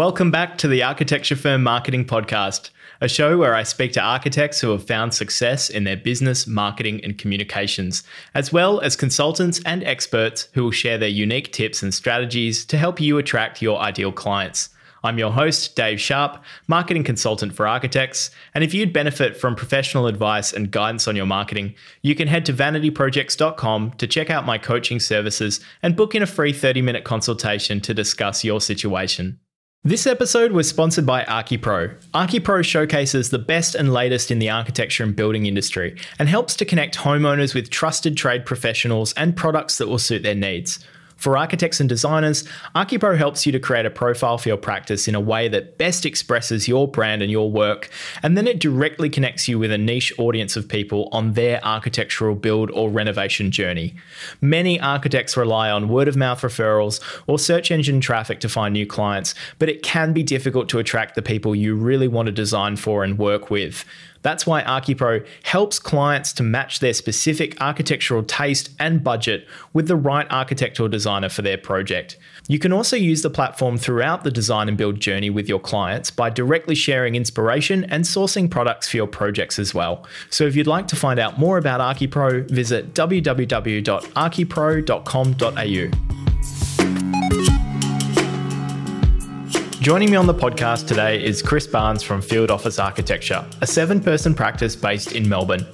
Welcome back to the Architecture Firm Marketing Podcast, a show where I speak to architects who have found success in their business, marketing, and communications, as well as consultants and experts who will share their unique tips and strategies to help you attract your ideal clients. I'm your host, Dave Sharp, marketing consultant for architects. And if you'd benefit from professional advice and guidance on your marketing, you can head to vanityprojects.com to check out my coaching services and book in a free 30 minute consultation to discuss your situation. This episode was sponsored by ArchiPro. ArchiPro showcases the best and latest in the architecture and building industry and helps to connect homeowners with trusted trade professionals and products that will suit their needs. For architects and designers, ArchiPro helps you to create a profile for your practice in a way that best expresses your brand and your work, and then it directly connects you with a niche audience of people on their architectural build or renovation journey. Many architects rely on word of mouth referrals or search engine traffic to find new clients, but it can be difficult to attract the people you really want to design for and work with. That's why ArchiPro helps clients to match their specific architectural taste and budget with the right architectural designer for their project. You can also use the platform throughout the design and build journey with your clients by directly sharing inspiration and sourcing products for your projects as well. So if you'd like to find out more about ArchiPro, visit www.archipro.com.au. Joining me on the podcast today is Chris Barnes from Field Office Architecture, a seven person practice based in Melbourne.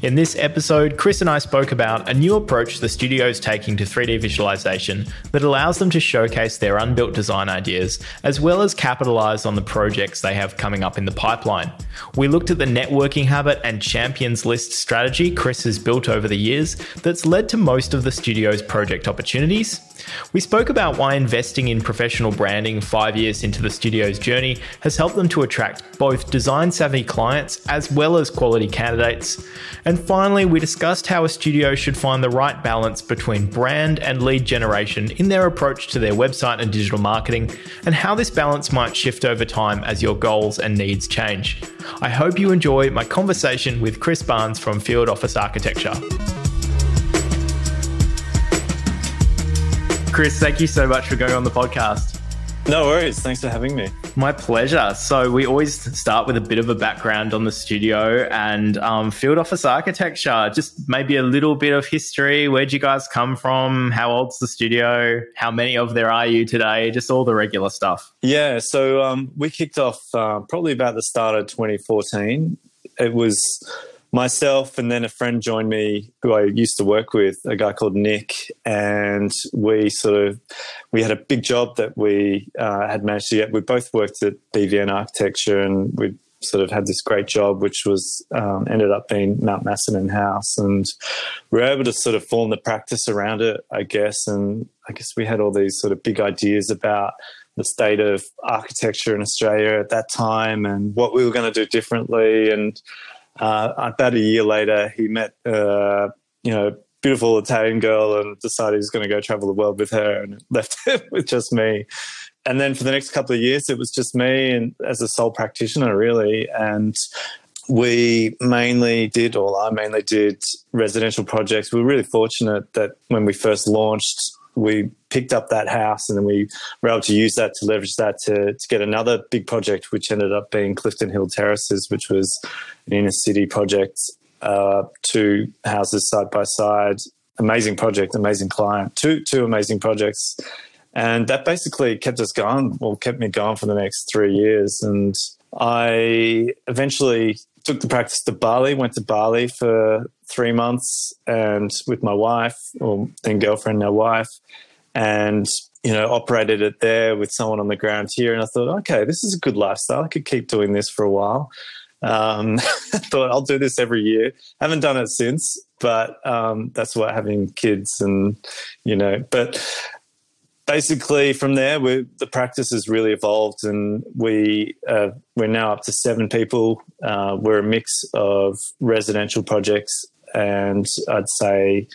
In this episode, Chris and I spoke about a new approach the studio is taking to 3D visualization that allows them to showcase their unbuilt design ideas, as well as capitalize on the projects they have coming up in the pipeline. We looked at the networking habit and champions list strategy Chris has built over the years that's led to most of the studio's project opportunities. We spoke about why investing in professional branding five years into the studio's journey has helped them to attract both design savvy clients as well as quality candidates. And finally, we discussed how a studio should find the right balance between brand and lead generation in their approach to their website and digital marketing, and how this balance might shift over time as your goals and needs change. I hope you enjoy my conversation with Chris Barnes from Field Office Architecture. Chris, thank you so much for going on the podcast. No worries. Thanks for having me. My pleasure. So, we always start with a bit of a background on the studio and um, field office architecture. Just maybe a little bit of history. Where'd you guys come from? How old's the studio? How many of there are you today? Just all the regular stuff. Yeah. So, um, we kicked off uh, probably about the start of 2014. It was myself and then a friend joined me who I used to work with, a guy called Nick, and we sort of we had a big job that we uh, had managed to get. We both worked at BVN Architecture, and we sort of had this great job, which was um, ended up being Mount Macedon House, and we were able to sort of form the practice around it, I guess. And I guess we had all these sort of big ideas about the state of architecture in Australia at that time and what we were going to do differently and uh, about a year later, he met, uh, you know, beautiful Italian girl and decided he's going to go travel the world with her and left it with just me. And then for the next couple of years, it was just me and as a sole practitioner, really. And we mainly did, or I mainly did residential projects. We were really fortunate that when we first launched, we picked up that house and then we were able to use that to leverage that to, to get another big project, which ended up being Clifton Hill Terraces, which was an inner city project, uh, two houses side by side. Amazing project, amazing client, two two amazing projects, and that basically kept us going. Well, kept me going for the next three years, and I eventually took the practice to Bali. Went to Bali for three months, and with my wife, or then girlfriend, now wife, and you know operated it there with someone on the ground here. And I thought, okay, this is a good lifestyle. I could keep doing this for a while. Um, thought I'll do this every year. Haven't done it since, but um, that's what having kids and you know. But basically, from there, the practice has really evolved, and we uh, we're now up to seven people. Uh, we're a mix of residential projects and I'd say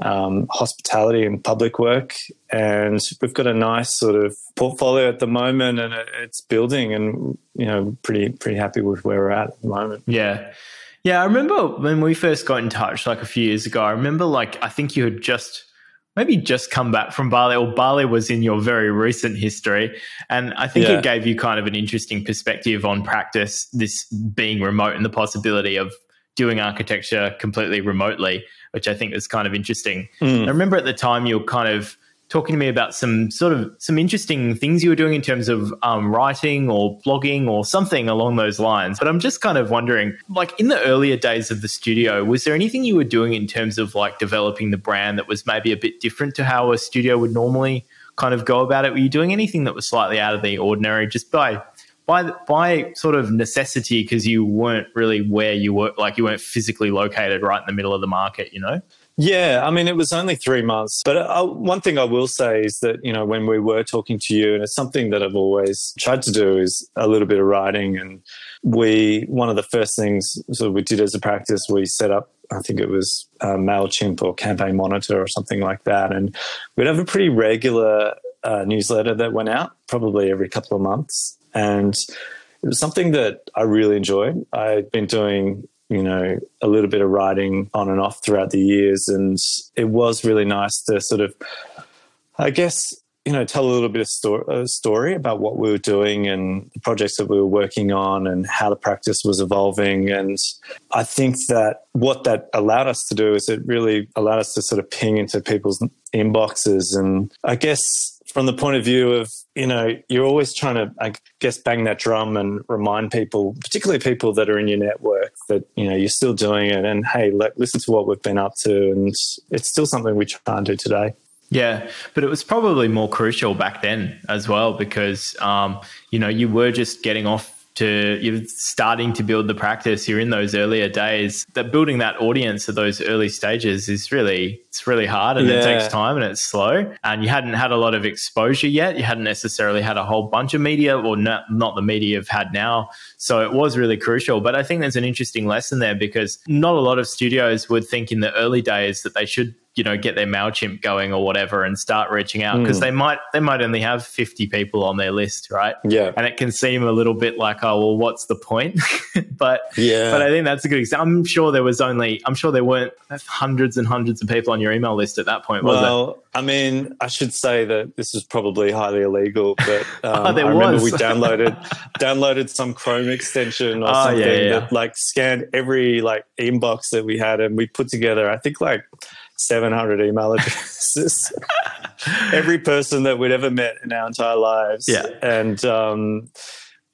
um, hospitality and public work. And we've got a nice sort of portfolio at the moment, and it's building. And you know, pretty pretty happy with where we're at at the moment. Yeah. Yeah, I remember when we first got in touch, like a few years ago. I remember, like, I think you had just maybe just come back from Bali, or Bali was in your very recent history. And I think yeah. it gave you kind of an interesting perspective on practice, this being remote and the possibility of doing architecture completely remotely, which I think is kind of interesting. Mm. I remember at the time you were kind of talking to me about some sort of some interesting things you were doing in terms of um, writing or blogging or something along those lines. But I'm just kind of wondering, like in the earlier days of the studio, was there anything you were doing in terms of like developing the brand that was maybe a bit different to how a studio would normally kind of go about it? Were you doing anything that was slightly out of the ordinary just by by by sort of necessity because you weren't really where you were like you weren't physically located right in the middle of the market, you know? Yeah, I mean, it was only three months. But uh, one thing I will say is that, you know, when we were talking to you, and it's something that I've always tried to do, is a little bit of writing. And we, one of the first things so we did as a practice, we set up, I think it was uh, MailChimp or Campaign Monitor or something like that. And we'd have a pretty regular uh, newsletter that went out probably every couple of months. And it was something that I really enjoyed. I'd been doing you know, a little bit of writing on and off throughout the years. And it was really nice to sort of, I guess, you know, tell a little bit of sto- a story about what we were doing and the projects that we were working on and how the practice was evolving. And I think that what that allowed us to do is it really allowed us to sort of ping into people's inboxes. And I guess from the point of view of you know you're always trying to i guess bang that drum and remind people particularly people that are in your network that you know you're still doing it. And hey let, listen to what we've been up to. And it's still something we try and do today. Yeah, but it was probably more crucial back then as well because um, you know you were just getting off to you're starting to build the practice. You're in those earlier days. That building that audience at those early stages is really it's really hard and yeah. it takes time and it's slow. And you hadn't had a lot of exposure yet. You hadn't necessarily had a whole bunch of media or not, not the media you've had now. So it was really crucial. But i think there's an interesting lesson there because not a lot of studios would think in the early days that they should you know get their mailchimp going or whatever and start reaching out because mm. they might they might only have 50 people on their list right yeah and it can seem a little bit like oh well what's the point but yeah but i think that's a good example i'm sure there was only i'm sure there weren't hundreds and hundreds of people on your email list at that point was well i mean i should say that this is probably highly illegal but um, oh, i remember was. we downloaded downloaded some chrome extension or oh, something yeah, yeah. that like scanned every like inbox that we had and we put together i think like 700 email addresses. Every person that we'd ever met in our entire lives. Yeah. And um,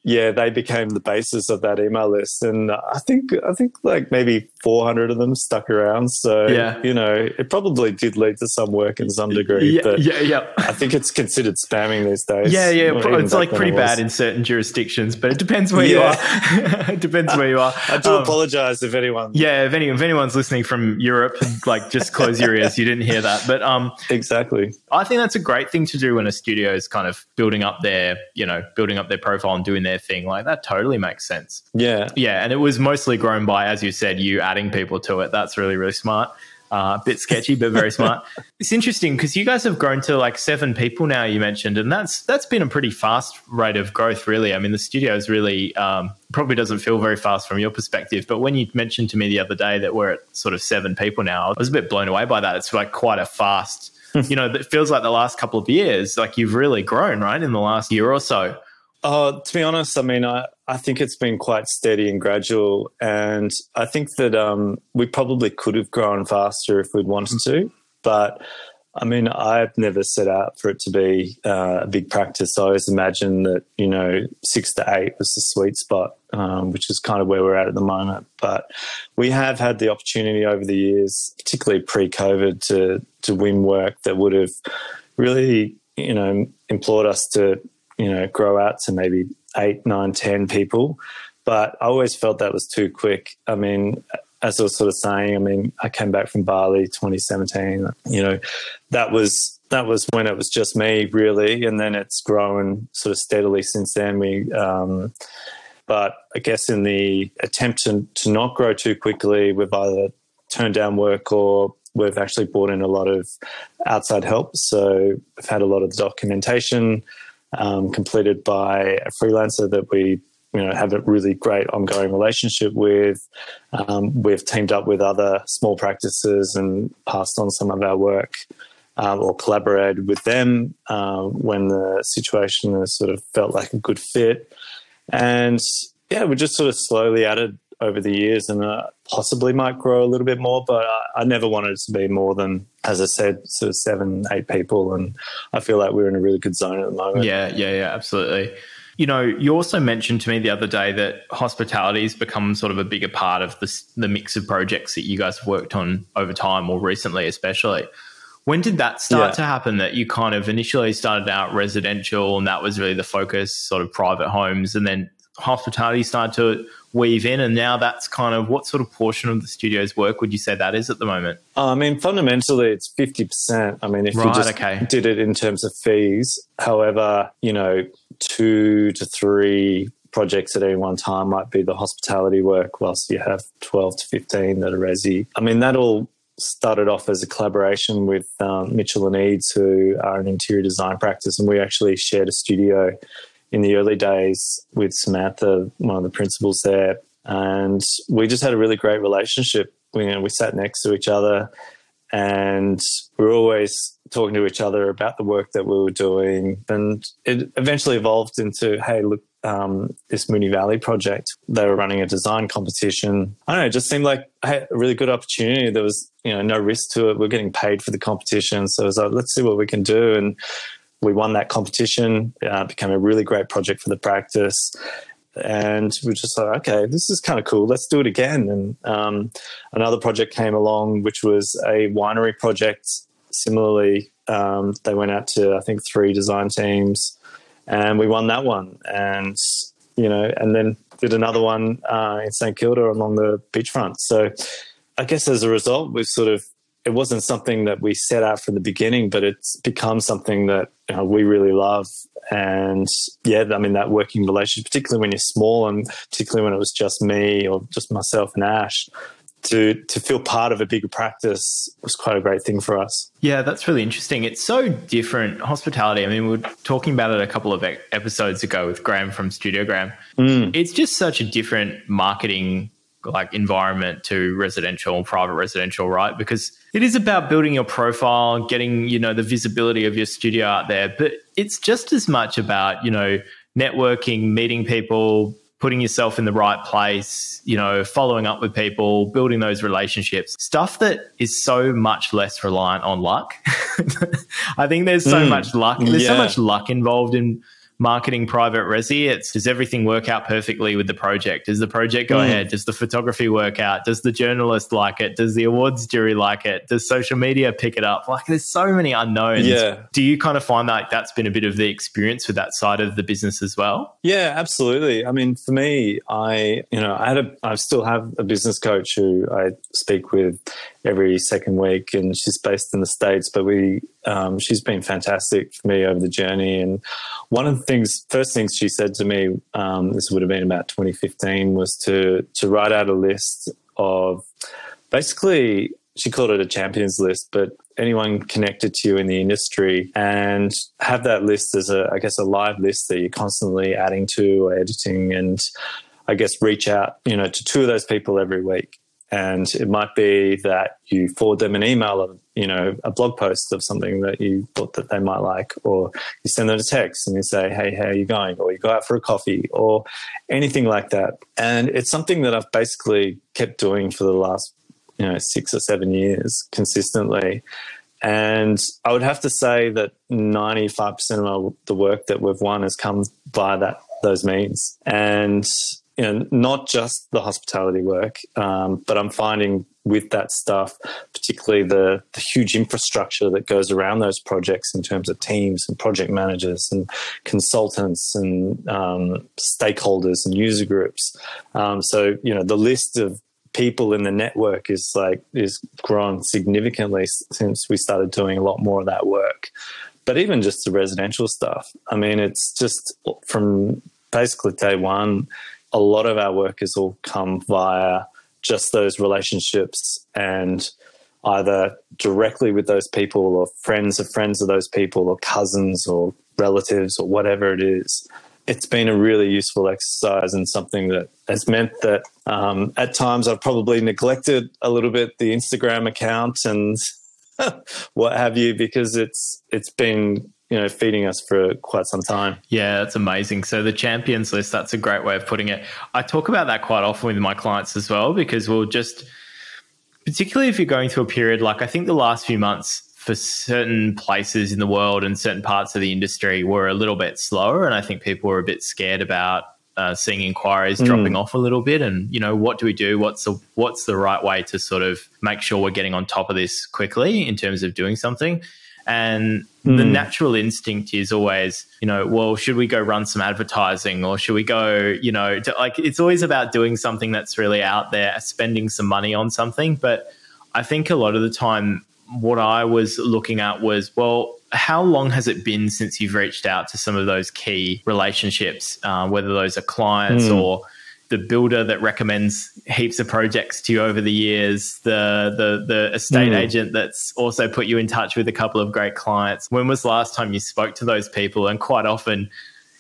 yeah, they became the basis of that email list. And I think I think like maybe 400 of them stuck around. So, yeah. you know, it probably did lead to some work in some degree. Yeah, but yeah, yeah. I think it's considered spamming these days. Yeah, yeah. It's like pretty bad in certain jurisdictions, but it depends where yeah. you are. it depends where you are. I do um, apologize if anyone. Yeah, if, any, if anyone's listening from Europe, like just close your ears. You didn't hear that. But um, exactly. I think that's a great thing to do when a studio is kind of building up their, you know, building up their profile and doing their thing. Like that totally makes sense. Yeah. Yeah. And it was mostly grown by, as you said, you adding people to it. That's really, really smart. Uh, a bit sketchy, but very smart. It's interesting because you guys have grown to like seven people now. You mentioned, and that's that's been a pretty fast rate of growth, really. I mean, the studio is really um, probably doesn't feel very fast from your perspective, but when you mentioned to me the other day that we're at sort of seven people now, I was a bit blown away by that. It's like quite a fast. you know, it feels like the last couple of years, like you've really grown, right, in the last year or so. Oh, to be honest, I mean, I, I think it's been quite steady and gradual. And I think that um, we probably could have grown faster if we'd wanted to. But I mean, I've never set out for it to be uh, a big practice. I always imagined that, you know, six to eight was the sweet spot, um, which is kind of where we're at at the moment. But we have had the opportunity over the years, particularly pre COVID, to, to win work that would have really, you know, implored us to you know, grow out to maybe eight, nine, ten people. But I always felt that was too quick. I mean, as I was sort of saying, I mean, I came back from Bali 2017. You know, that was that was when it was just me really, and then it's grown sort of steadily since then. We, um, but I guess in the attempt to, to not grow too quickly, we've either turned down work or we've actually brought in a lot of outside help. So we've had a lot of documentation um, completed by a freelancer that we you know have a really great ongoing relationship with. Um, we've teamed up with other small practices and passed on some of our work. um, or collaborated with them uh, when the situation sort of felt like a good fit. And yeah, we just sort of slowly added over the years and uh, possibly might grow a little bit more, but I, I, never wanted it to be more than, as I said, sort of seven, eight people. And I feel like we're in a really good zone at the moment. Yeah, yeah, yeah, absolutely. You know, you also mentioned to me the other day that hospitality has become sort of a bigger part of the, the mix of projects that you guys have worked on over time or recently, especially. When did that start yeah. to happen that you kind of initially started out residential and that was really the focus, sort of private homes, and then hospitality started to weave in and now that's kind of what sort of portion of the studio's work would you say that is at the moment? Uh, i mean fundamentally it's 50% i mean if right, you just okay. did it in terms of fees however you know two to three projects at any one time might be the hospitality work whilst you have 12 to 15 that are resi. I mean that all started off as a collaboration with um, mitchell and Eades who are an interior design practice and we actually shared a studio in the early days with Samantha, one of the principals there, and we just had a really great relationship. We, you know, we sat next to each other, and we were always talking to each other about the work that we were doing. And it eventually evolved into, hey, look, um, this Moonee Valley project. They were running a design competition. I don't know, it just seemed like a really good opportunity. There was, you know, no risk to it. We're getting paid for the competition. So I was like, let's see what we can do. And we won that competition. Uh, became a really great project for the practice. And we are just like, okay, this is kind of cool. Let's do it again. And um, another project came along, which was a winery project. Similarly, um, they went out to I think three design teams, and we won that one. And you know, and then did another one uh, in St Kilda along the beachfront. So I guess as a result, we've sort of it wasn't something that we set out from the beginning, but it's become something that you know, we really love. And yeah, I mean, that working relationship, particularly when you're small and particularly when it was just me or just myself and Ash, to to feel part of a bigger practice was quite a great thing for us. Yeah, that's really interesting. It's so different. Hospitality. I mean, we were talking about it a couple of episodes ago with Graham from Studiogram. Mm. It's just such a different marketing like environment to residential and private residential, right? Because it is about building your profile, getting, you know, the visibility of your studio out there, but it's just as much about, you know, networking, meeting people, putting yourself in the right place, you know, following up with people, building those relationships, stuff that is so much less reliant on luck. I think there's so mm, much luck. There's yeah. so much luck involved in marketing private resi. It's does everything work out perfectly with the project? Does the project go mm. ahead? Does the photography work out? Does the journalist like it? Does the awards jury like it? Does social media pick it up? Like there's so many unknowns. Yeah. Do you kind of find that that's been a bit of the experience with that side of the business as well? Yeah, absolutely. I mean, for me, I you know, I had a I still have a business coach who I speak with every second week, and she's based in the states. But we, um, she's been fantastic for me over the journey. And one of the things, first things she said to me, um, this would have been about 2015, was to to write out a list of basically. She called it a champions list, but anyone connected to you in the industry and have that list as a, I guess, a live list that you're constantly adding to or editing and I guess reach out, you know, to two of those people every week and it might be that you forward them an email of you know a blog post of something that you thought that they might like or you send them a text and you say hey how are you going? Or you go out for a coffee or anything like that. And it's something that i've basically kept doing for the last you know six or seven years consistently. And I would have to say that 95% of the work that we've won has come via that those means. And you know, not just the hospitality work, um, but I'm finding with that stuff, particularly the, the, huge infrastructure that goes around those projects in terms of teams and project managers and consultants and um, stakeholders and user groups. Um, so, you know, the list of people in the network is like is grown significantly since we started doing a lot more of that work. But even just the residential stuff, I mean, it's just from basically day one a lot of our work has all come via just those relationships and either directly with those people or friends of friends of those people or cousins or relatives or whatever it is. It's been a really useful exercise and something that has meant that um, at times I've probably neglected a little bit the Instagram account and what have you, because it's it's been you know feeding us for quite some time. Yeah, that's amazing. So the champions list, that's a great way of putting it. I talk about that quite often with my clients as well because we'll just particularly if you're going through a period like I think the last few months for certain places in the world and certain parts of the industry were a little bit slower and I think people were a bit scared about uh, seeing inquiries mm. dropping off a little bit and you know what do we do what's the what's the right way to sort of make sure we're getting on top of this quickly in terms of doing something and mm. the natural instinct is always you know well should we go run some advertising or should we go you know to, like it's always about doing something that's really out there spending some money on something but i think a lot of the time what i was looking at was well how long has it been since you've reached out to some of those key relationships, uh, whether those are clients mm. or the builder that recommends heaps of projects to you over the years, the the the estate mm. agent that's also put you in touch with a couple of great clients. When was the last time you spoke to those people? And quite often,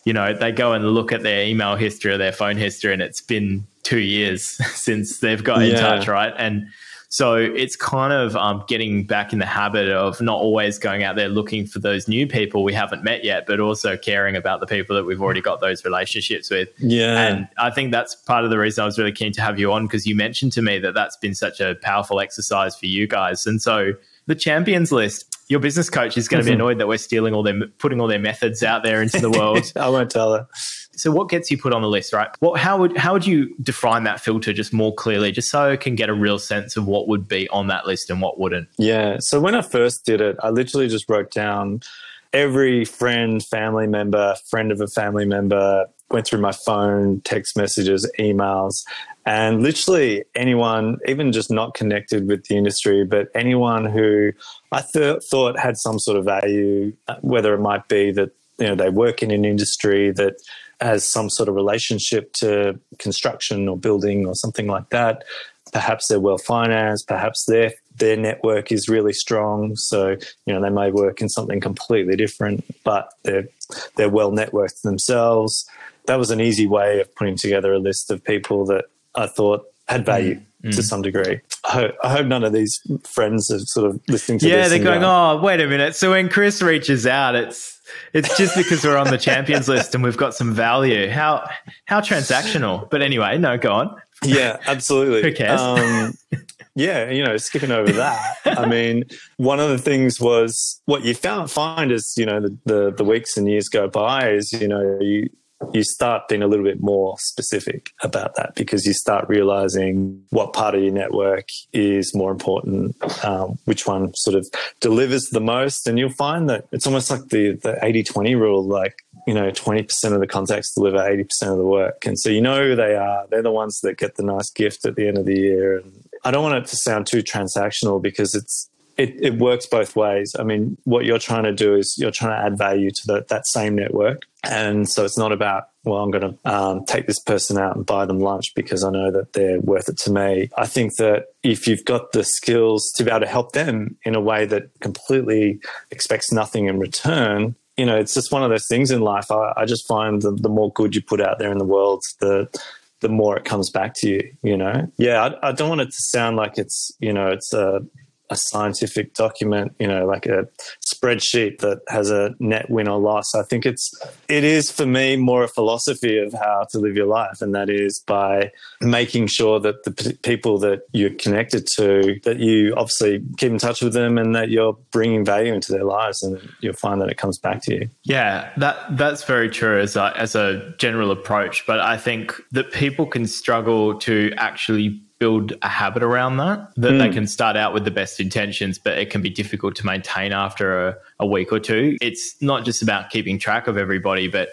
you know, they go and look at their email history or their phone history, and it's been two years since they've got yeah. in touch, right? And so it's kind of um, getting back in the habit of not always going out there looking for those new people we haven't met yet, but also caring about the people that we've already got those relationships with. Yeah. And I think that's part of the reason I was really keen to have you on because you mentioned to me that that's been such a powerful exercise for you guys. And so the champions list, your business coach is going to be mm-hmm. annoyed that we're stealing all their, putting all their methods out there into the world. I won't tell her. So what gets you put on the list, right? What how would how would you define that filter just more clearly, just so I can get a real sense of what would be on that list and what wouldn't? Yeah. So when I first did it, I literally just wrote down every friend, family member, friend of a family member, went through my phone, text messages, emails, and literally anyone, even just not connected with the industry, but anyone who I th- thought had some sort of value, uh, whether it might be that you know they work in an industry that has some sort of relationship to construction or building or something like that. Perhaps they're well financed. Perhaps their their network is really strong. So you know they may work in something completely different, but they're they're well networked themselves. That was an easy way of putting together a list of people that I thought had value. Mm. Mm. to some degree. I hope, I hope, none of these friends are sort of listening to yeah, they're going, oh, wait a minute. So when Chris reaches out, it's it's just because we're on the champions list and we've got some value. How how transactional? But anyway, no, go on. Yeah, absolutely. Who cares? Um, yeah, you know, skipping over that. I mean, one of the things was what you found find is, you know the, the, the weeks and years go by is you know you you start being a little bit more specific about that because you start realizing what part of your network is more important, um, which one sort of delivers the most. And you'll find that it's almost like the, the 80 20 rule like, you know, 20% of the contacts deliver 80% of the work. And so you know who they are. They're the ones that get the nice gift at the end of the year. And I don't want it to sound too transactional because it's, it, it, works both ways. I mean, what you're trying to do is you're trying to add value to the, that same network. And so it's not about, well, I'm going to um, take this person out and buy them lunch because I know that they're worth it to me. I think that if you've got the skills to be able to help them in a way that completely expects nothing in return, you know, it's just one of those things in life. I, I just find the, the more good you put out there in the world, the the more it comes back to you, you know? Yeah, I, I don't want it to sound like it's, you know, it's a, a scientific document, you know, like a spreadsheet that has a net win or loss. I think it's it is for me more a philosophy of how to live your life, and that is by making sure that the p- people that you're connected to, that you obviously keep in touch with them, and that you're bringing value into their lives, and you'll find that it comes back to you. Yeah, that that's very true as a, as a general approach, but I think that people can struggle to actually build a habit around that that mm. they hmm. can start out with the best intentions but it can be difficult to maintain after a, a, week or two it's not just about keeping track of everybody but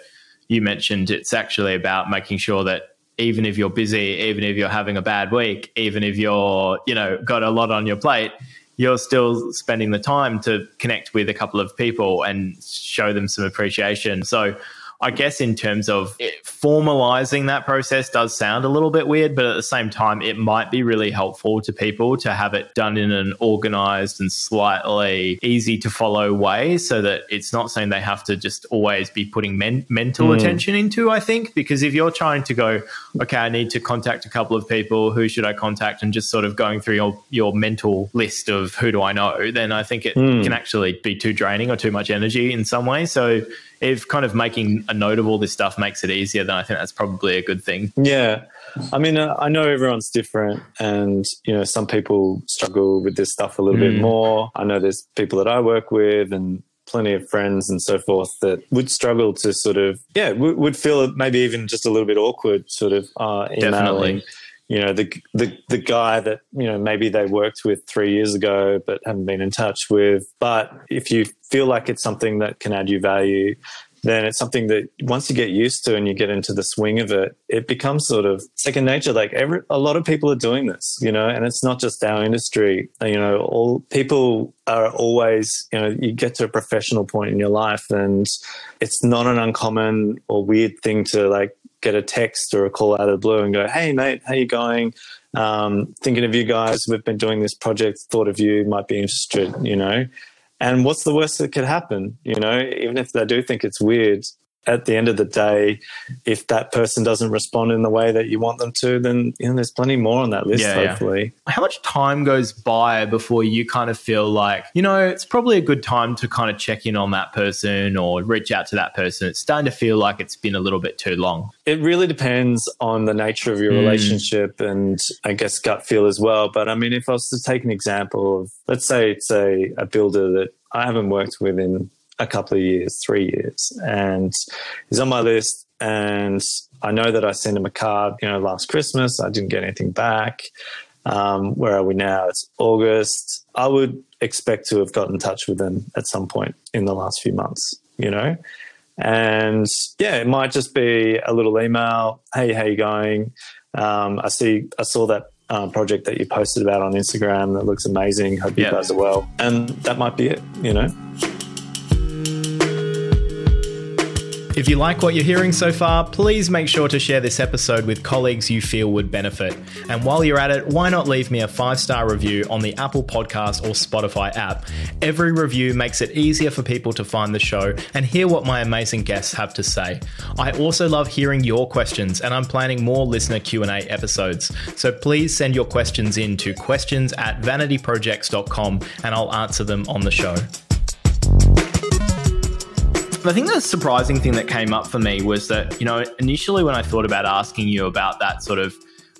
you mentioned it's actually about making sure that even if you're busy even if you're having a bad week even if you're you know got a lot on your plate you're still spending the time to connect with a couple of people and show them some appreciation so I guess in terms of formalizing that process does sound a little bit weird, but at the same time, it might be really helpful to people to have it done in an organized and slightly easy to follow way so that it's not something they have to just always be putting men- mental mm. attention into, I think. Because if you're trying to go, okay, I need to contact a couple of people, who should I contact? And just sort of going through your, your mental list of who do I know, then I think it mm. can actually be too draining or too much energy in some way. So if kind of making a note of all this stuff makes it easier, then I think that's probably a good thing. Yeah. I mean, uh, I know everyone's different, and you know, some people struggle with this stuff a little mm. bit more. I know there's people that I work with, and plenty of friends and so forth that would struggle to sort of, yeah, would, would feel maybe even just a little bit awkward, sort of uh, emailing. Definitely you know the the the guy that you know maybe they worked with three years ago but haven't been in touch with. But if you feel like it's something that can add you value, then it's something that once you get used to and you get into the swing of it, it becomes sort of second nature. Like every, a lot of people are doing this, you know, and it's not just our industry. You know, all people are always, you know, you get to a professional point in your life and it's not an uncommon or weird thing to like get a text or a call out of the blue and go, "Hey, mate, how you going? Um, thinking of you guys. We've been doing this project. Thought of you. Might be interested. You know." And what's the worst that could happen? You know, even if they do think it's weird, at the end of the day, if that person doesn't respond in the way that you want them to, then you know there's plenty more on that list. Yeah, hopefully, yeah. how much time goes by before you kind of feel like you know it's probably a good time to kind of check in on that person or reach out to that person? It's starting to feel like it's been a little bit too long. It really depends on the nature of your mm. relationship and I guess gut feel as well. But I mean, if I was to take an example of, let's say it's a, a builder that I haven't worked with in a couple of years, three years, and he's on my list. And I know that I sent him a card, you know, last Christmas. I didn't get anything back. Um, where are we now? It's August. I would expect to have got in touch with them at some point in the last few months, you know? And yeah, it might just be a little email. Hey, how you going? Um, I see, I saw that uh, project that you posted about on Instagram that looks amazing. Hope you yeah. guys are well. And that might be it, you know? If you like what you're hearing so far, please make sure to share this episode with colleagues you feel would benefit. And while you're at it, why not leave me a five star review on the Apple Podcast or Spotify app? Every review makes it easier for people to find the show and hear what my amazing guests have to say. I also love hearing your questions, and I'm planning more listener Q&A episodes. So please send your questions in to questions at vanityprojects.com and I'll answer them on the show. I think the surprising thing that came up for me was that, you know, initially when I thought about asking you about that sort of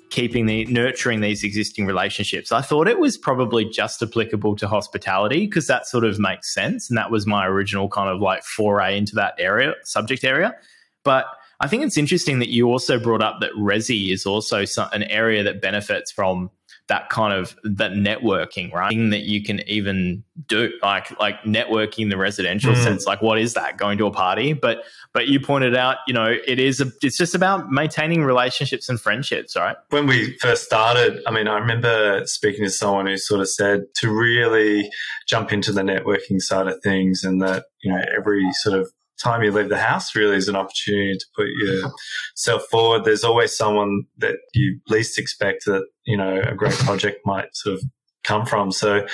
keeping the nurturing these existing relationships, I thought it was probably just applicable to hospitality because that sort of makes sense. And that was my original kind of like foray into that area, subject area. But I think it's interesting that you also brought up that Resi is also an area that benefits from that kind of that networking, right? Thing that you can even do, like like networking the residential mm. sense. Like, what is that? Going to a party, but but you pointed out, you know, it is a, it's just about maintaining relationships and friendships, right? When we first started, I mean, I remember speaking to someone who sort of said to really jump into the networking side of things, and that you know every sort of time you leave the house really is an opportunity to put yourself forward. There's always someone that you least expect that, you know, a great project might sort of come from. So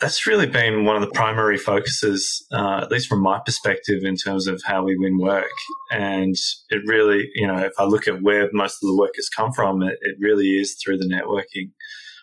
that's really been one of the primary focuses, uh, at least from my perspective, in terms of how we win work. And it really, you know, if I look at where most of the work has come from, it, it really is through the networking.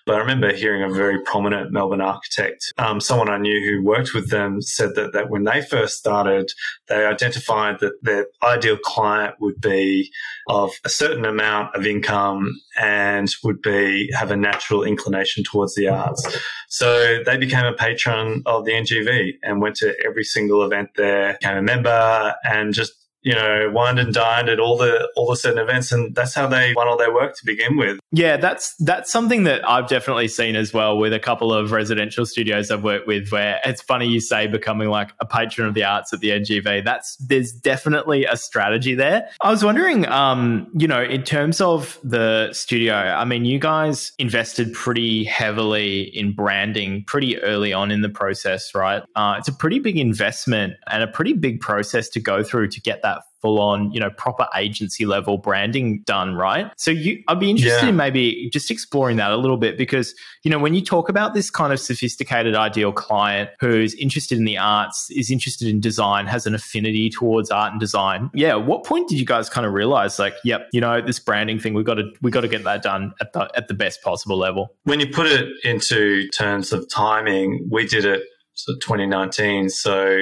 But I remember hearing a very prominent Melbourne architect, um, someone I knew who worked with them, said that, that when they first started, they identified that their ideal client would be of a certain amount of income and would be have a natural inclination towards the arts. So they became a patron of the NGV and went to every single event there, became a member, and just you know, wined and dined at all the all the certain events, and that's how they won all their work to begin with. Yeah, that's that's something that I've definitely seen as well with a couple of residential studios I've worked with. Where it's funny you say becoming like a patron of the arts at the NGV. That's there's definitely a strategy there. I was wondering, um, you know, in terms of the studio, I mean, you guys invested pretty heavily in branding pretty early on in the process, right? Uh, it's a pretty big investment and a pretty big process to go through to get that that full on, you know, proper agency level branding done, right? So you I'd be interested yeah. in maybe just exploring that a little bit because, you know, when you talk about this kind of sophisticated ideal client who's interested in the arts, is interested in design, has an affinity towards art and design. Yeah, what point did you guys kind of realize like, yep, you know, this branding thing we've got to we've got to get that done at the at the best possible level? When you put it into terms of timing, we did it so 2019. So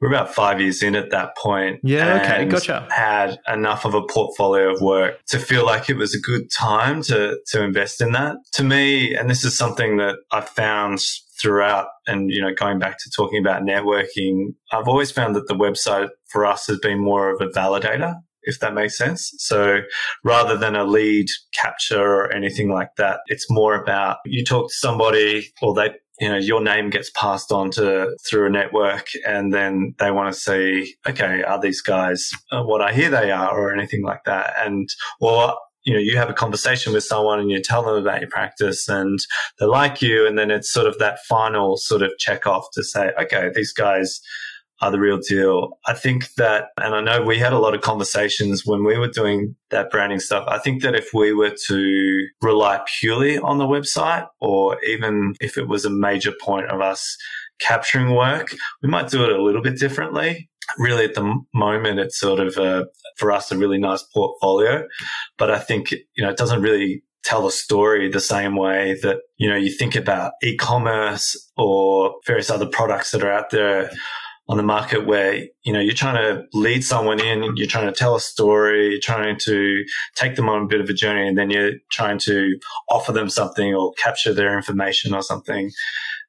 we're about five years in at that point. Yeah, okay, gotcha. Had enough of a portfolio of work to feel like it was a good time to to invest in that. To me, and this is something that I found throughout and you know going back to talking about networking i've always found that the website for us has been more of a validator if that makes sense. So rather than a lead capture or anything like that, it's more about you talk to somebody or they you know, your name gets passed on to through a network and then they want to see, okay, are these guys uh, what I hear they are or anything like that? And, or, you know, you have a conversation with someone and you tell them about your practice and they like you. And then it's sort of that final sort of check off to say, okay, these guys, are the real deal. I think that, and I know we had a lot of conversations when we were doing that branding stuff. I think that if we were to rely purely on the website, or even if it was a major point of us capturing work, we might do it a little bit differently. Really, at the moment, it's sort of a, for us a really nice portfolio, but I think you know it doesn't really tell a story the same way that you know you think about e-commerce or various other products that are out there on the market where you know you're trying to lead someone in you're trying to tell a story you're trying to take them on a bit of a journey and then you're trying to offer them something or capture their information or something.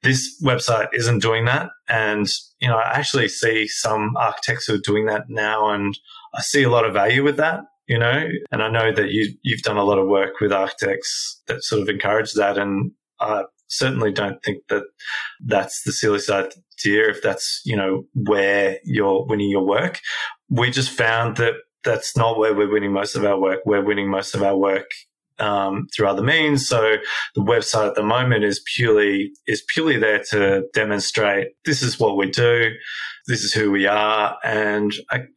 This website isn't doing that. And you know i actually see some architects who are doing that now and i see a lot of value with that you know? And i know that you you've done a lot of work with architects that sort of encourage that and I certainly don't think that that's the silly side if that's, you know, where you're winning your work. We just found that that's not where we're winning most of our work. We're winning most of our work um, through other means. So the website at the moment is purely is purely there to demonstrate this is what we do this is who we are and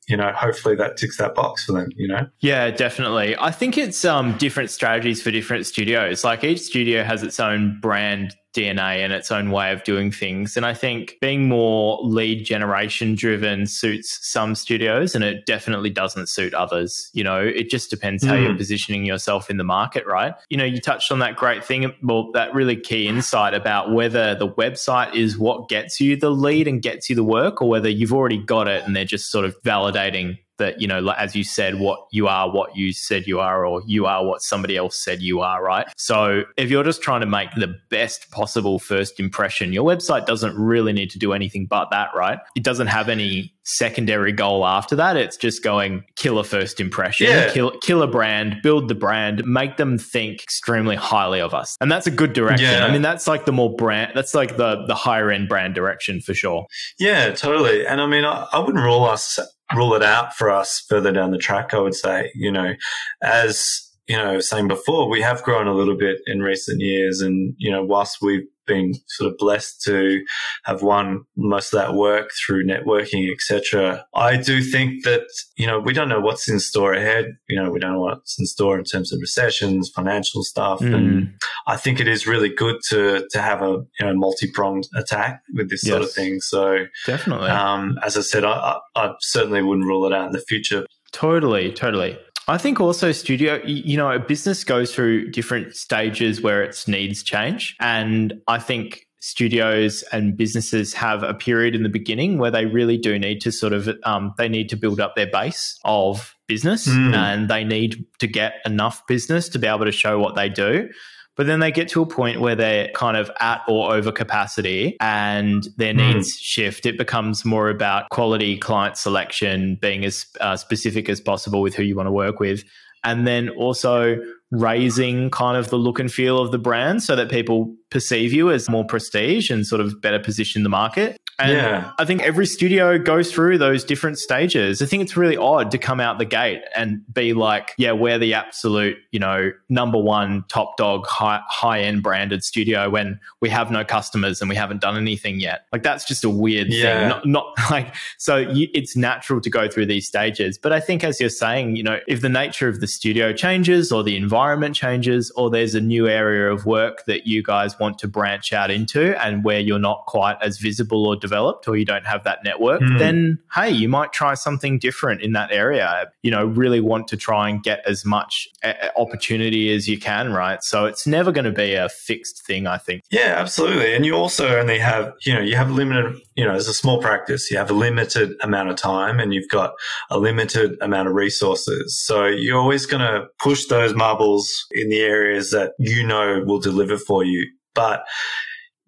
you know hopefully that ticks that box for them you know yeah definitely i think it's um, different strategies for different studios like each studio has its own brand DNA and its own way of doing things. And I think being more lead generation driven suits some studios and it definitely doesn't suit others. You know, it just depends how mm. you're positioning yourself in the market, right? You know, you touched on that great thing, well, that really key insight about whether the website is what gets you the lead and gets you the work or whether you've already got it and they're just sort of validating that you know like as you said what you are what you said you are or you are what somebody else said you are right? So if you're just trying to make the best possible first impression your website doesn't really need to do anything but that right? It doesn't have any secondary goal after that. It's just going kill a first impression yeah. kill, kill a brand build the brand make them think extremely highly of us. And that's a good direction. Yeah. i mean that's like the more brand that's like the the higher end brand direction for sure. Yeah totally. And i mean i, I wouldn't rule us rule it out for us further down the track, I would say. You know, as you know, saying before, we have grown a little bit in recent years, and you know, whilst we've been sort of blessed to have won most of that work through networking, etc. I do think that you know we don't know what's in store ahead. You know, we don't know what's in store in terms of recessions, financial stuff, mm. and I think it is really good to to have a you know multi pronged attack with this yes. sort of thing. So definitely, um, as I said, I, I, I certainly wouldn't rule it out in the future. Totally, totally. I think also studio, you know, a business goes through different stages where its needs change. And I think studios and businesses have a period in the beginning where they really do need to sort of um, they need to build up their base of business mm. and they need to get enough business to be able to show what they do but then they get to a point where they're kind of at or over capacity and their hmm. needs mm. shift. It becomes more about quality client selection, being as uh, specific as possible with who you want to work with. And then also raising kind of the look and feel of the brand so that people perceive you as more prestige and sort of better position in the market. And Yeah. I think every studio goes through those different stages. I think it's really odd to come out the gate and be like, yeah, we're the absolute, you know, number one top dog high high end branded studio when we have no customers and we haven't done anything yet. Like that's just a weird Yeah. thing. Not, not like so you, it's natural to go through these stages. But I think as you're saying, you know, if the nature of the studio changes or the environment changes or there's a new area of work that you guys want to branch out into and where you're not quite as visible or developed or you don't have that network, Hmm. then hey, you might try something different in that area. You know, really want to try and get as much uh, opportunity as you can, right? So it's never going to be a fixed thing, I think. Yeah, absolutely. And you also only have, you know, you have limited, you know, as a small practice, you have a limited amount of time and you've got a limited amount of resources. So you're always going to push those marbles in the areas that you know will deliver for you. But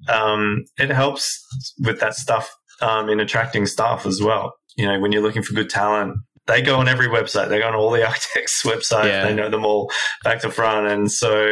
um, it helps with that stuff um, in attracting staff as well. You know, when you're looking for good talent, they go on every website. They go on all the architects' websites. Yeah. They know them all back to front. And so,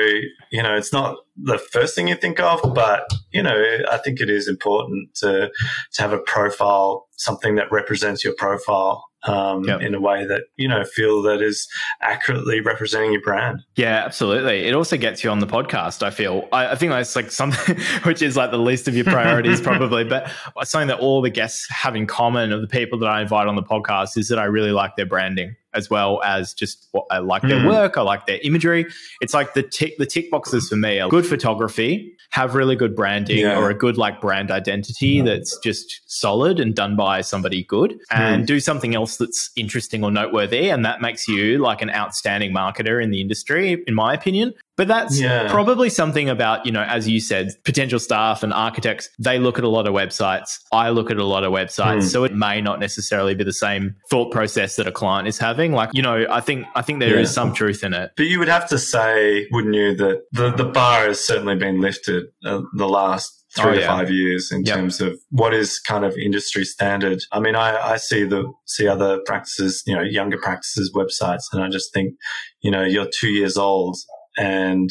you know, it's not the first thing you think of, but, you know, I think it is important to, to have a profile, something that represents your profile um, Yep. in a way that, you know, feel that is accurately representing your brand. Yeah, absolutely. It also gets you on the podcast. I feel. I, I think that's like something which is like the least of your priorities, probably. But something that all the guests have in common of the people that I invite on the podcast is that I really like their branding as well as just what I like their Mm. work. I like their imagery. It's like the tick the tick boxes for me are good photography, have really good branding Yeah. or a good like brand identity that's just solid and done by somebody good, and do something else that's interesting or noteworthy, and that makes you like an outstanding marketer in the industry, in my opinion. But that's Yeah. probably something about, you know, as you said, potential staff and architects, they look at a lot of websites. I look at a lot of websites. Hmm. So it may not necessarily be the same thought process that a client is having. Like, you know, I think I think there is Yeah. some truth in it. But you would have to say, wouldn't you, that the, the bar has certainly been lifted uh, the last three Oh, to yeah. five years in Yep. terms of what is kind of industry standard. I mean, I, I see the see other practices, you know, younger practices websites, and I just think, you know, you're two years old and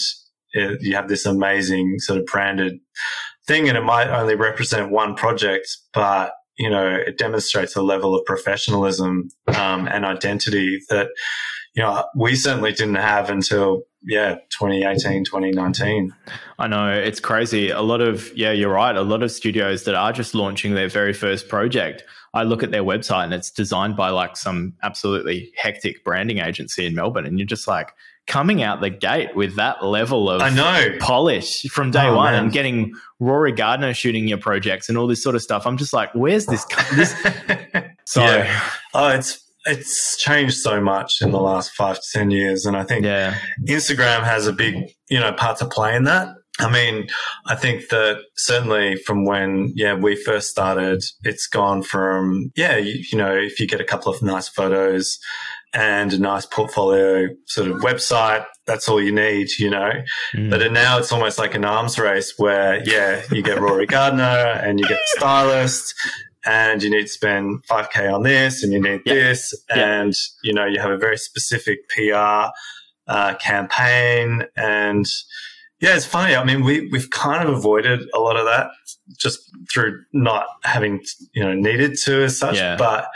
it, you have this amazing sort of branded thing, and it might only represent one project, but you know, it demonstrates a level of professionalism um, and identity that you know, we certainly didn't have until, yeah, 2018, 2019. I know it's crazy. A lot of, yeah, you're right. A lot of studios that are just launching their very first project, I look at their website and it's designed by like some absolutely hectic branding agency in Melbourne. And you're just like coming out the gate with that level of I know. polish from day Oh, one man. and getting Rory Gardner shooting your projects and all this sort of stuff. I'm just like, where's this? this? So, Yeah. yeah. oh, it's it's changed so much in the last five to ten years, and I think Instagram has a big, you know, part to play in that. I mean, I think that certainly from when, yeah, we first started, it's gone from, yeah, you, you know, if you get a couple of nice photos and a nice portfolio sort of website, that's all you need, you know. Mm. But now it's almost like an arms race where, yeah, you get Rory Gardner and you get the stylist and you need to spend 5K on this and you need Yeah. this. Yeah. And, you know, you have a very specific PR uh, campaign. And yeah, it's funny. I mean, we, we've kind of avoided a lot of that just through not having, you know, needed to as such. Yeah. But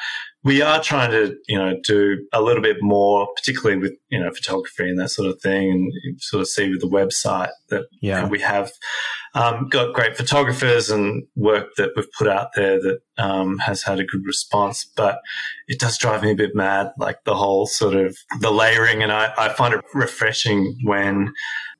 we are trying to, you know, do a little bit more, particularly with, you know, photography and that sort of thing. And you sort of see with the website that yeah. we have um, got great photographers and work that we've put out there that um, has had a good response. But it does drive me a bit mad, like the whole sort of the layering. And I, I find it refreshing when,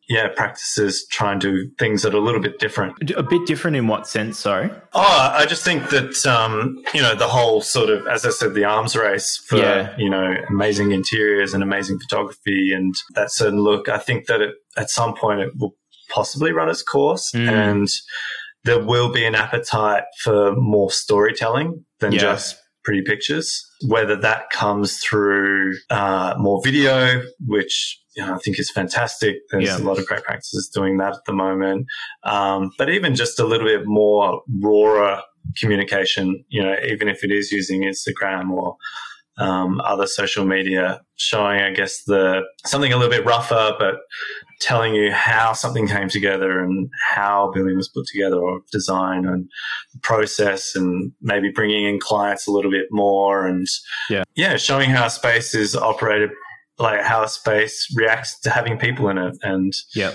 yeah, practices try and do things that are a little bit different. A bit different in what sense? Sorry. Oh, I just think that um, you know the whole sort of, as I said, the arms race for Yeah. you know amazing interiors and amazing photography and that certain look. I think that it, at some point it will possibly run its course, Mm. and there will be an appetite for more storytelling than Yeah. just pretty pictures. Whether that comes through uh, more video, which you know, I think is fantastic. There's Yeah. a lot of great practices doing that at the moment. Um, but even just a little bit more rawer communication, you know, even if it is using Instagram or um, other social media, showing, I guess, the something a little bit rougher, but telling you how something came together and how building was put together or design and process and maybe bringing in clients a little bit more and yeah, yeah showing how space is operated like how a space reacts to having people in it and yeah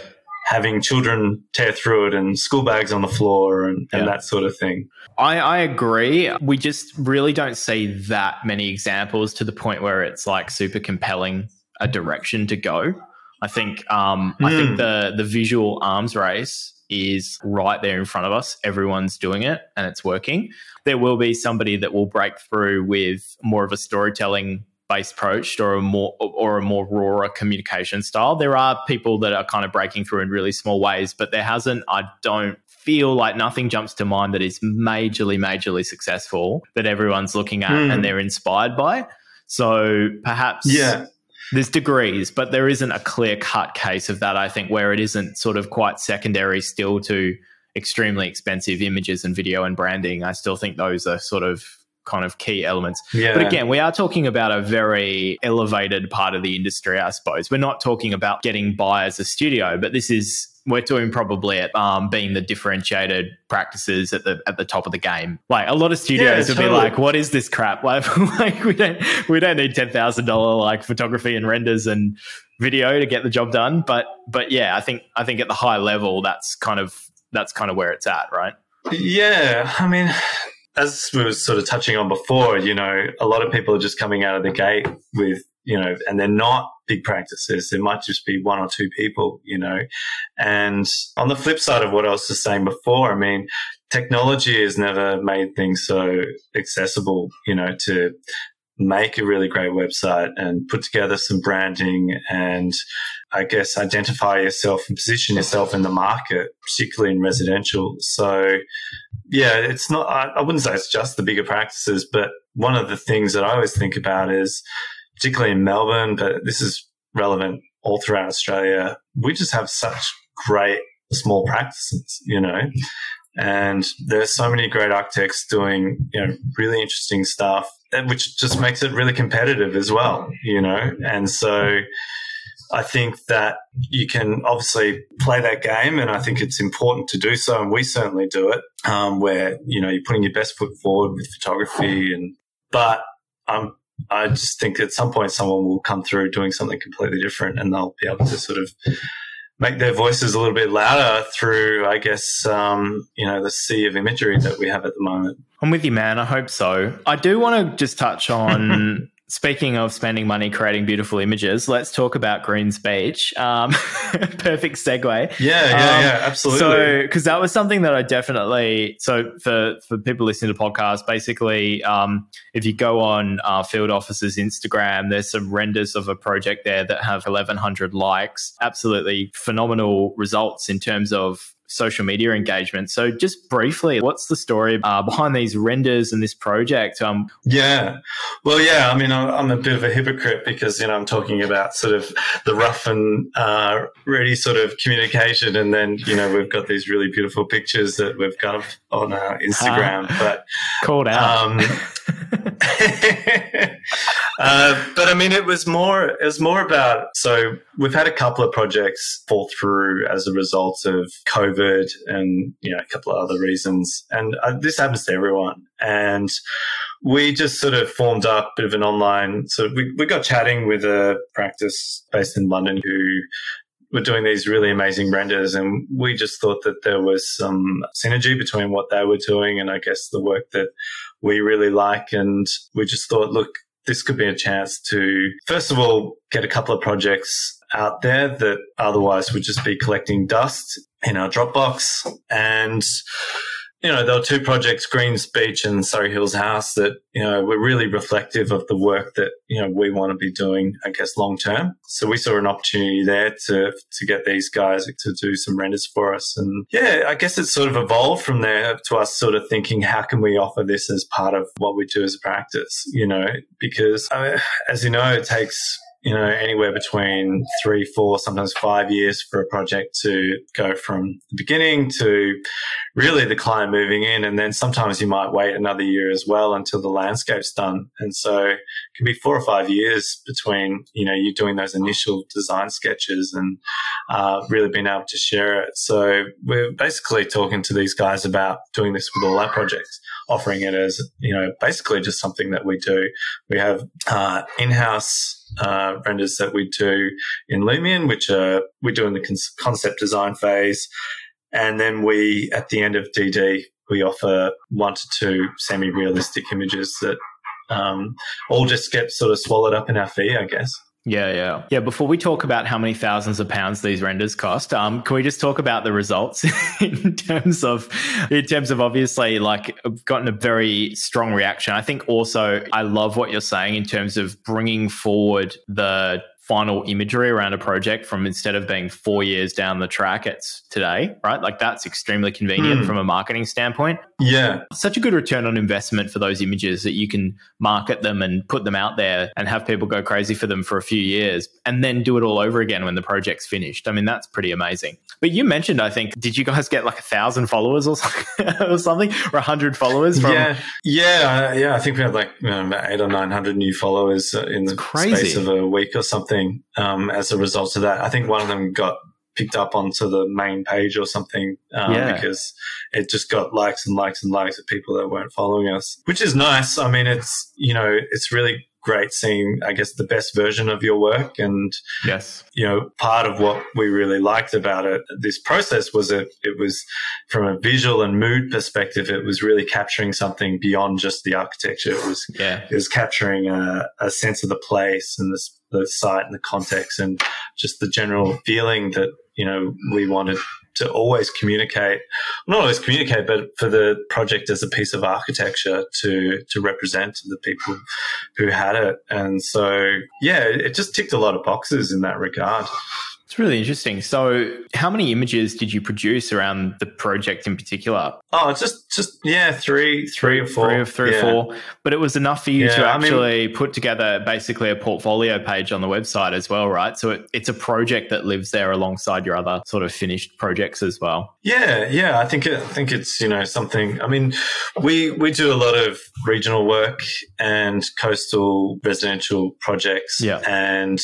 having children tear through it and school bags on the floor and, and yeah. that sort of thing. I, I agree. We just really don't see that many examples to the point where it's like super compelling a direction to go. I think um, mm. I think hmm. the the visual arms race is right there in front of us. Everyone's doing it and it's working. There will be somebody that will break through with more of a storytelling based approach or a more or a more raw communication style. There are people that are kind of breaking through in really small ways, but there hasn't. I don't feel like nothing jumps to mind that is majorly, majorly successful that everyone's looking at mm. and they're inspired by. So perhaps yeah. There's degrees, but there isn't a clear cut case of that, I think, where it isn't sort of quite secondary still to extremely expensive images and video and branding. I still think those are sort of kind of key elements. Yeah. But again, we are talking about a very elevated part of the industry, I suppose. We're not talking about getting by as a studio, but this is we're doing probably at um, being the differentiated practices at the at the top of the game. Like a lot of studios yeah, would totally. be like, "What is this crap? Like, like we don't we don't need ten thousand dollar like photography and renders and video to get the job done." But but yeah, I think I think at the high level, that's kind of that's kind of where it's at, right? Yeah, I mean, as we were sort of touching on before, you know, a lot of people are just coming out of the gate with, you know, and they're not big practices. There might just be one or two people, you know. And on the flip side of what I was just saying before, I mean, technology has never made things so accessible, you know, to make a really great website and put together some branding and I guess identify yourself and position yourself in the market, particularly in residential. So yeah, it's not, I, I wouldn't say it's just the bigger practices, but one of the things that I always think about is, particularly in Melbourne, but this is relevant all throughout Australia, we just have such great small practices, you know, and there's so many great architects doing, you know, really interesting stuff, eh, which just makes it really competitive as well, you know, and so, I think that you can obviously play that game, and I think it's important to do so, and we certainly do it. Um, where you know you're putting your best foot forward with photography, and but um, I just think at some point someone will come through doing something completely different, and they'll be able to sort of make their voices a little bit louder through, I guess, um, you know, the sea of imagery that we have at the moment. I'm with you, man. I hope so. I do want to just touch on Speaking of spending money creating beautiful images, let's talk about Greens Beach. Um, perfect segue. Yeah, yeah, um, yeah, absolutely. So, because that was something that I definitely. So, for for people listening to the podcast, basically, um, if you go on uh, Field Office's Instagram, there's some renders of a project there that have 1,100 likes. Absolutely phenomenal results in terms of social media engagement. So, just briefly, what's the story uh, behind these renders and this project? Um, yeah, well, yeah. I mean, I'm a bit of a hypocrite because you know I'm talking about sort of the rough and uh, ready sort of communication, and then you know we've got these really beautiful pictures that we've got on our Instagram. Uh, but called out. Um, uh, but I mean, it was more. It was more about. So we've had a couple of projects fall through as a result of COVID and you know a couple of other reasons, and uh, this happens to everyone. And we just sort of formed up a bit of an online. So we we got chatting with a practice based in London who were doing these really amazing renders and we just thought that there was some synergy between what they were doing and I guess the work that we really like. And we just thought, look, this could be a chance to, first of all, get a couple of projects out there that otherwise would just be collecting dust in our Dropbox and you know, there were two projects, Greens Beach and Surrey Hills House, that, you know, were really reflective of the work that, you know, we want to be doing, I guess, long term. So we saw an opportunity there to, to get these guys to do some renders for us. And yeah, I guess it sort of evolved from there to us sort of thinking, how can we offer this as part of what we do as a practice, you know, because I mean, as you know, it takes you know, anywhere between three, four, sometimes five years for a project to go from the beginning to really the client moving in. And then sometimes you might wait another year as well until the landscape's done. And so it can be four or five years between, you know, you doing those initial design sketches and uh, really being able to share it. So we're basically talking to these guys about doing this with all our projects, offering it as, you know, basically just something that we do. We have uh, in-house uh, renders that we do in Lumion, which are we do in the con- concept design phase, and then we at the end of DD we offer one to two semi-realistic images that um, all just get sort of swallowed up in our fee, I guess. Yeah, yeah, yeah. Before we talk about how many thousands of pounds these renders cost, um, can we just talk about the results in terms of, in terms of obviously like gotten a very strong reaction. I think also I love what you're saying in terms of bringing forward the final imagery around a project from instead of being four years down the track, it's today, right? Like that's extremely convenient mm. from a marketing standpoint. Yeah. Such a good return on investment for those images that you can market them and put them out there and have people go crazy for them for a few years and then do it all over again when the project's finished. I mean, that's pretty amazing. But you mentioned, I think, did you guys get like a thousand followers or something, or something, or a hundred followers? From- yeah, yeah, yeah. I think we had like you know, eight or nine hundred new followers in the space of a week or something um, as a result of that. I think one of them got picked up onto the main page or something um, yeah. because it just got likes and likes and likes of people that weren't following us, which is nice. I mean, it's you know, it's really great seeing, I guess, the best version of your work. And yes, you know, part of what we really liked about it, this process was it, it was from a visual and mood perspective, it was really capturing something beyond just the architecture. It was, yeah, it was capturing a, a sense of the place and the, the site and the context and just the general feeling that, you know, we wanted to always communicate, not always communicate, but for the project as a piece of architecture to to represent the people who had it. And so, yeah, it just ticked a lot of boxes in that regard. It's really interesting. So, how many images did you produce around the project in particular? Oh, just just yeah, three, three or four, three or three yeah. or four. But it was enough for you yeah, to actually I mean, put together basically a portfolio page on the website as well, right? So it, it's a project that lives there alongside your other sort of finished projects as well. Yeah, yeah. I think it, I think it's you know something. I mean, we we do a lot of regional work and coastal residential projects. Yeah, and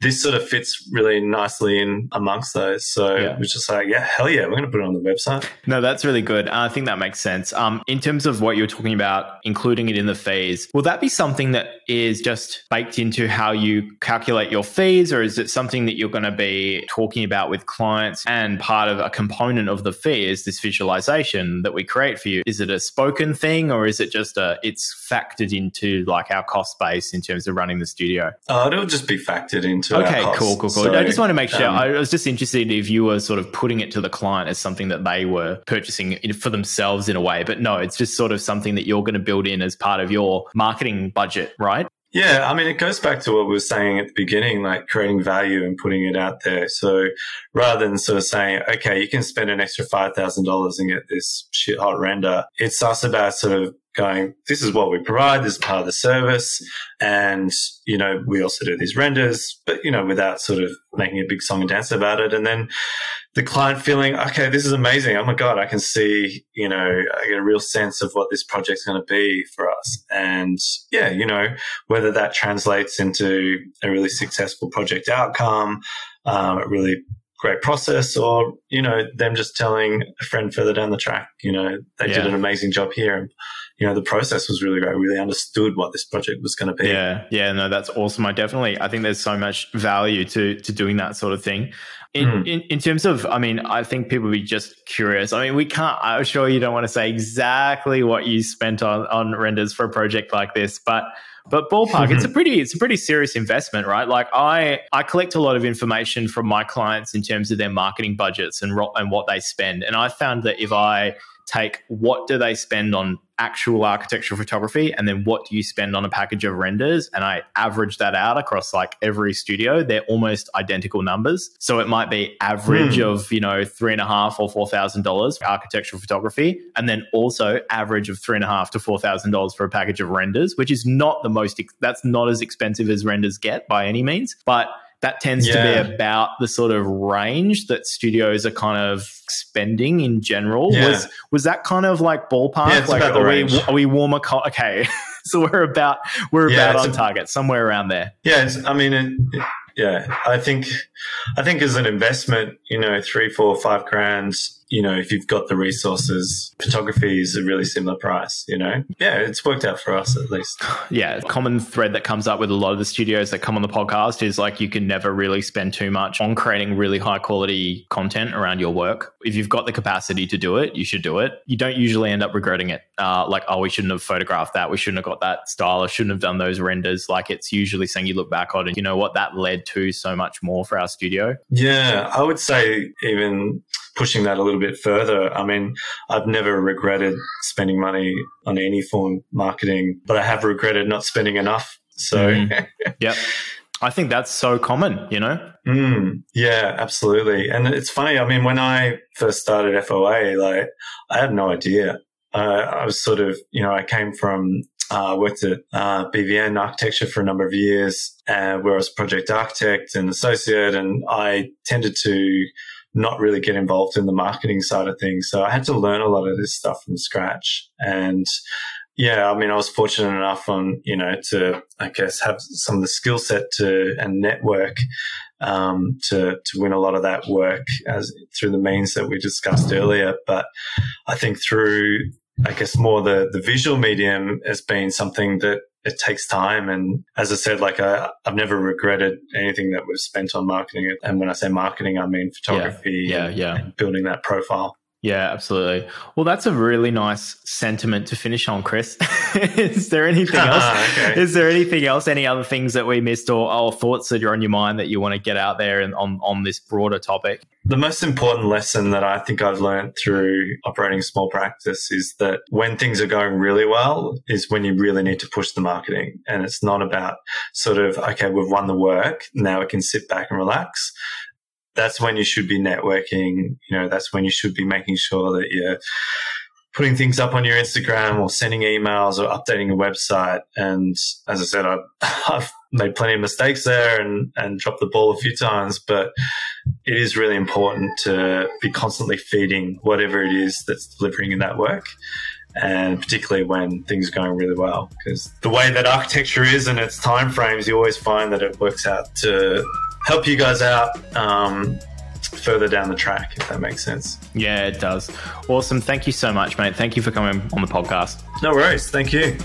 this sort of fits really nicely in amongst those. So yeah. we're just like, yeah, hell yeah, we're going to put it on the website. No, that's really good. I think that makes sense. Um, in terms of what you're talking about, including it in the fees, will that be something that is just baked into how you calculate your fees, or is it something that you're going to be talking about with clients and part of a component of the fee is this visualization that we create for you? Is it a spoken thing, or is it just a it's factored into like our cost base in terms of running the studio? Uh, it'll just be factored into into okay cool cool cool. So, i just want to make sure um, i was just interested if you were sort of putting it to the client as something that they were purchasing for themselves in a way but no it's just sort of something that you're going to build in as part of your marketing budget right? Yeah, I mean, it goes back to what we were saying at the beginning, like creating value and putting it out there. So rather than sort of saying, okay, you can spend an extra $5,000 and get this shit hot render, it's us about sort of going, this is what we provide, this is part of the service. And, you know, we also do these renders, but, you know, without sort of making a big song and dance about it. And then the client feeling, okay, this is amazing. Oh my God, I can see, you know, I get a real sense of what this project's going to be for us. And yeah, you know, whether that translates into a really successful project outcome, um, a really great process or you know them just telling a friend further down the track you know they yeah. did an amazing job here you know the process was really great. We really understood what this project was going to be. Yeah, yeah, no, that's awesome. I definitely, I think there's so much value to to doing that sort of thing. In, mm. in, in terms of, I mean, I think people would be just curious. I mean, we can't. I'm sure you don't want to say exactly what you spent on on renders for a project like this, but but ballpark, it's a pretty it's a pretty serious investment, right? Like I I collect a lot of information from my clients in terms of their marketing budgets and ro- and what they spend, and I found that if I take what do they spend on actual architectural photography? And then what do you spend on a package of renders? And i average that out across like every studio. They're almost identical numbers. So it might be average mm. of you know three and a half or four thousand dollars for architectural photography and then also average of three and a half to four thousand dollars for a package of renders which is not the most that's not as expensive as renders get by any means. But that tends yeah. to be about the sort of range that studios are kind of spending in general. Yeah. Was was that kind of like ballpark? Yeah, like are we are we warmer? Co- okay, so we're about we're about on a, target somewhere around there. Yeah, I mean, it, yeah, I think I think as an investment, you know, three, four, five grand you know, if you've got the resources, photography is a really similar price, you know? Yeah, it's worked out for us at least. Yeah, common thread that comes up with a lot of the studios that come on the podcast is like you can never really spend too much on creating really high quality content around your work. If you've got the capacity to do it, you should do it. You don't usually end up regretting it. Uh, like, oh, we shouldn't have photographed that. We shouldn't have got that style. I shouldn't have done those renders. Like, it's usually saying you look back on and you know what, that led to so much more for our studio. Yeah, I would say even pushing that a little bit further, I mean, I've never regretted spending money on any form of marketing, but I have regretted not spending enough. So, mm. yep. I think that's so common, you know? Mm, yeah, absolutely. And it's funny. I mean, when I first started FOA, like, I had no idea. Uh, I was sort of, you know, I came from uh, worked at uh, BVN architecture for a number of years, uh, where I was project architect and associate, and I tended to not really get involved in the marketing side of things. So I had to learn a lot of this stuff from scratch. And yeah, I mean, I was fortunate enough on, you know, to, I guess, have some of the skill set to and network um, to to win a lot of that work as through the means that we discussed earlier. But I think through, I guess, more the the visual medium has been something that it takes time. And as I said, like I, have never regretted anything that we've spent on marketing it. And when I say marketing, I mean photography. Yeah, yeah, yeah. building that profile. Yeah, absolutely. Well, that's a really nice sentiment to finish on, Chris. is there anything else? okay. Is there anything else? Any other things that we missed, or, or thoughts that are on your mind that you want to get out there and on on this broader topic? The most important lesson that I think I've learned through operating a small practice is that when things are going really well, is when you really need to push the marketing, and it's not about sort of okay, we've won the work, now we can sit back and relax that's when you should be networking. You know, that's when you should be making sure that you're putting things up on your Instagram or sending emails or updating a website. And as I said, I've, I've made plenty of mistakes there and, and dropped the ball a few times, but it is really important to be constantly feeding whatever it is that's delivering in that work and particularly when things are going really well because the way that architecture is and its time frames you always find that it works out to help you guys out um, further down the track, if that makes sense. Yeah, it does. Awesome. Thank you so much, mate. Thank you for coming on the podcast. No worries. Thank you.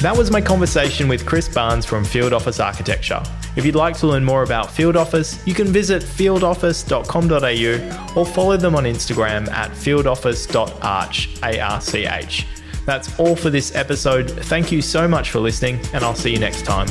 That was my conversation with Chris Barnes from Field Office Architecture. If you'd like to learn more about Field Office, you can visit fieldoffice.com.au or follow them on Instagram at fieldoffice.arch, A-R-C-H. That's all for this episode. Thank you so much for listening, and I'll see you next time.